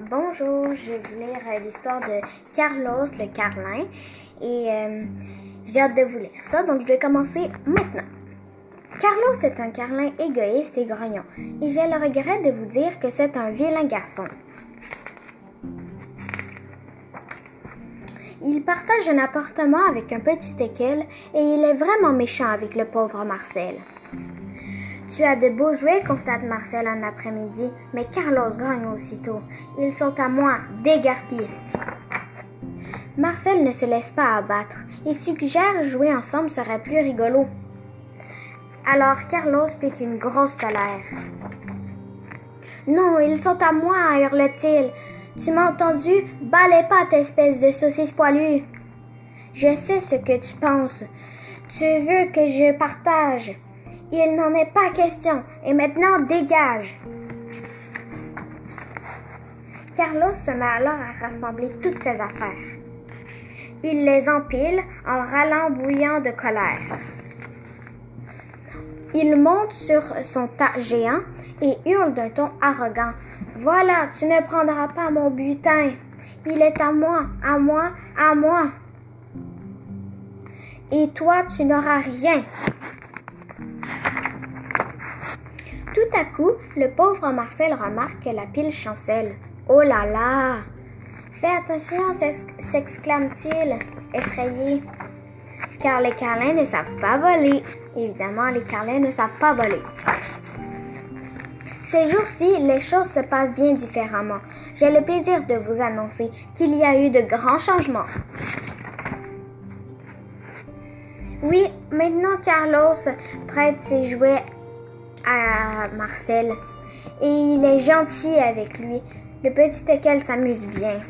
Bonjour, je vais vous lire euh, l'histoire de Carlos le Carlin et euh, j'ai hâte de vous lire ça, donc je vais commencer maintenant. Carlos est un Carlin égoïste et grognon et j'ai le regret de vous dire que c'est un vilain garçon. Il partage un appartement avec un petit équel et il est vraiment méchant avec le pauvre Marcel. Tu as de beaux jouets, constate Marcel un après-midi, mais Carlos grogne aussitôt. Ils sont à moi, dégarpis. Marcel ne se laisse pas abattre et suggère jouer ensemble serait plus rigolo. Alors Carlos pique une grosse colère. Non, ils sont à moi, hurle-t-il. Tu m'as entendu? Balais pas, espèce de saucisse poilue. Je sais ce que tu penses. Tu veux que je partage? Il n'en est pas question. Et maintenant, dégage. Carlos se met alors à rassembler toutes ses affaires. Il les empile en râlant bouillant de colère. Il monte sur son tas géant et hurle d'un ton arrogant. Voilà, tu ne prendras pas mon butin. Il est à moi, à moi, à moi. Et toi, tu n'auras rien. Tout à coup, le pauvre Marcel remarque que la pile chancelle. Oh là là! Fais attention, s'exclame-t-il, effrayé. Car les carlins ne savent pas voler. Évidemment, les carlins ne savent pas voler. Ces jours-ci, les choses se passent bien différemment. J'ai le plaisir de vous annoncer qu'il y a eu de grands changements. Oui, maintenant Carlos prête ses jouets à Marcel et il est gentil avec lui. Le petit équel s'amuse bien.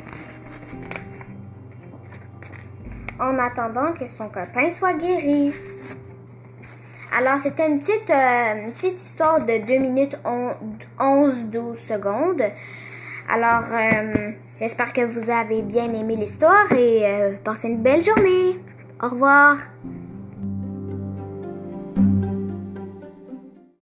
En attendant que son copain soit guéri. Alors, c'était une petite, euh, petite histoire de 2 minutes 11-12 secondes. Alors, euh, j'espère que vous avez bien aimé l'histoire et euh, passez une belle journée. Au revoir.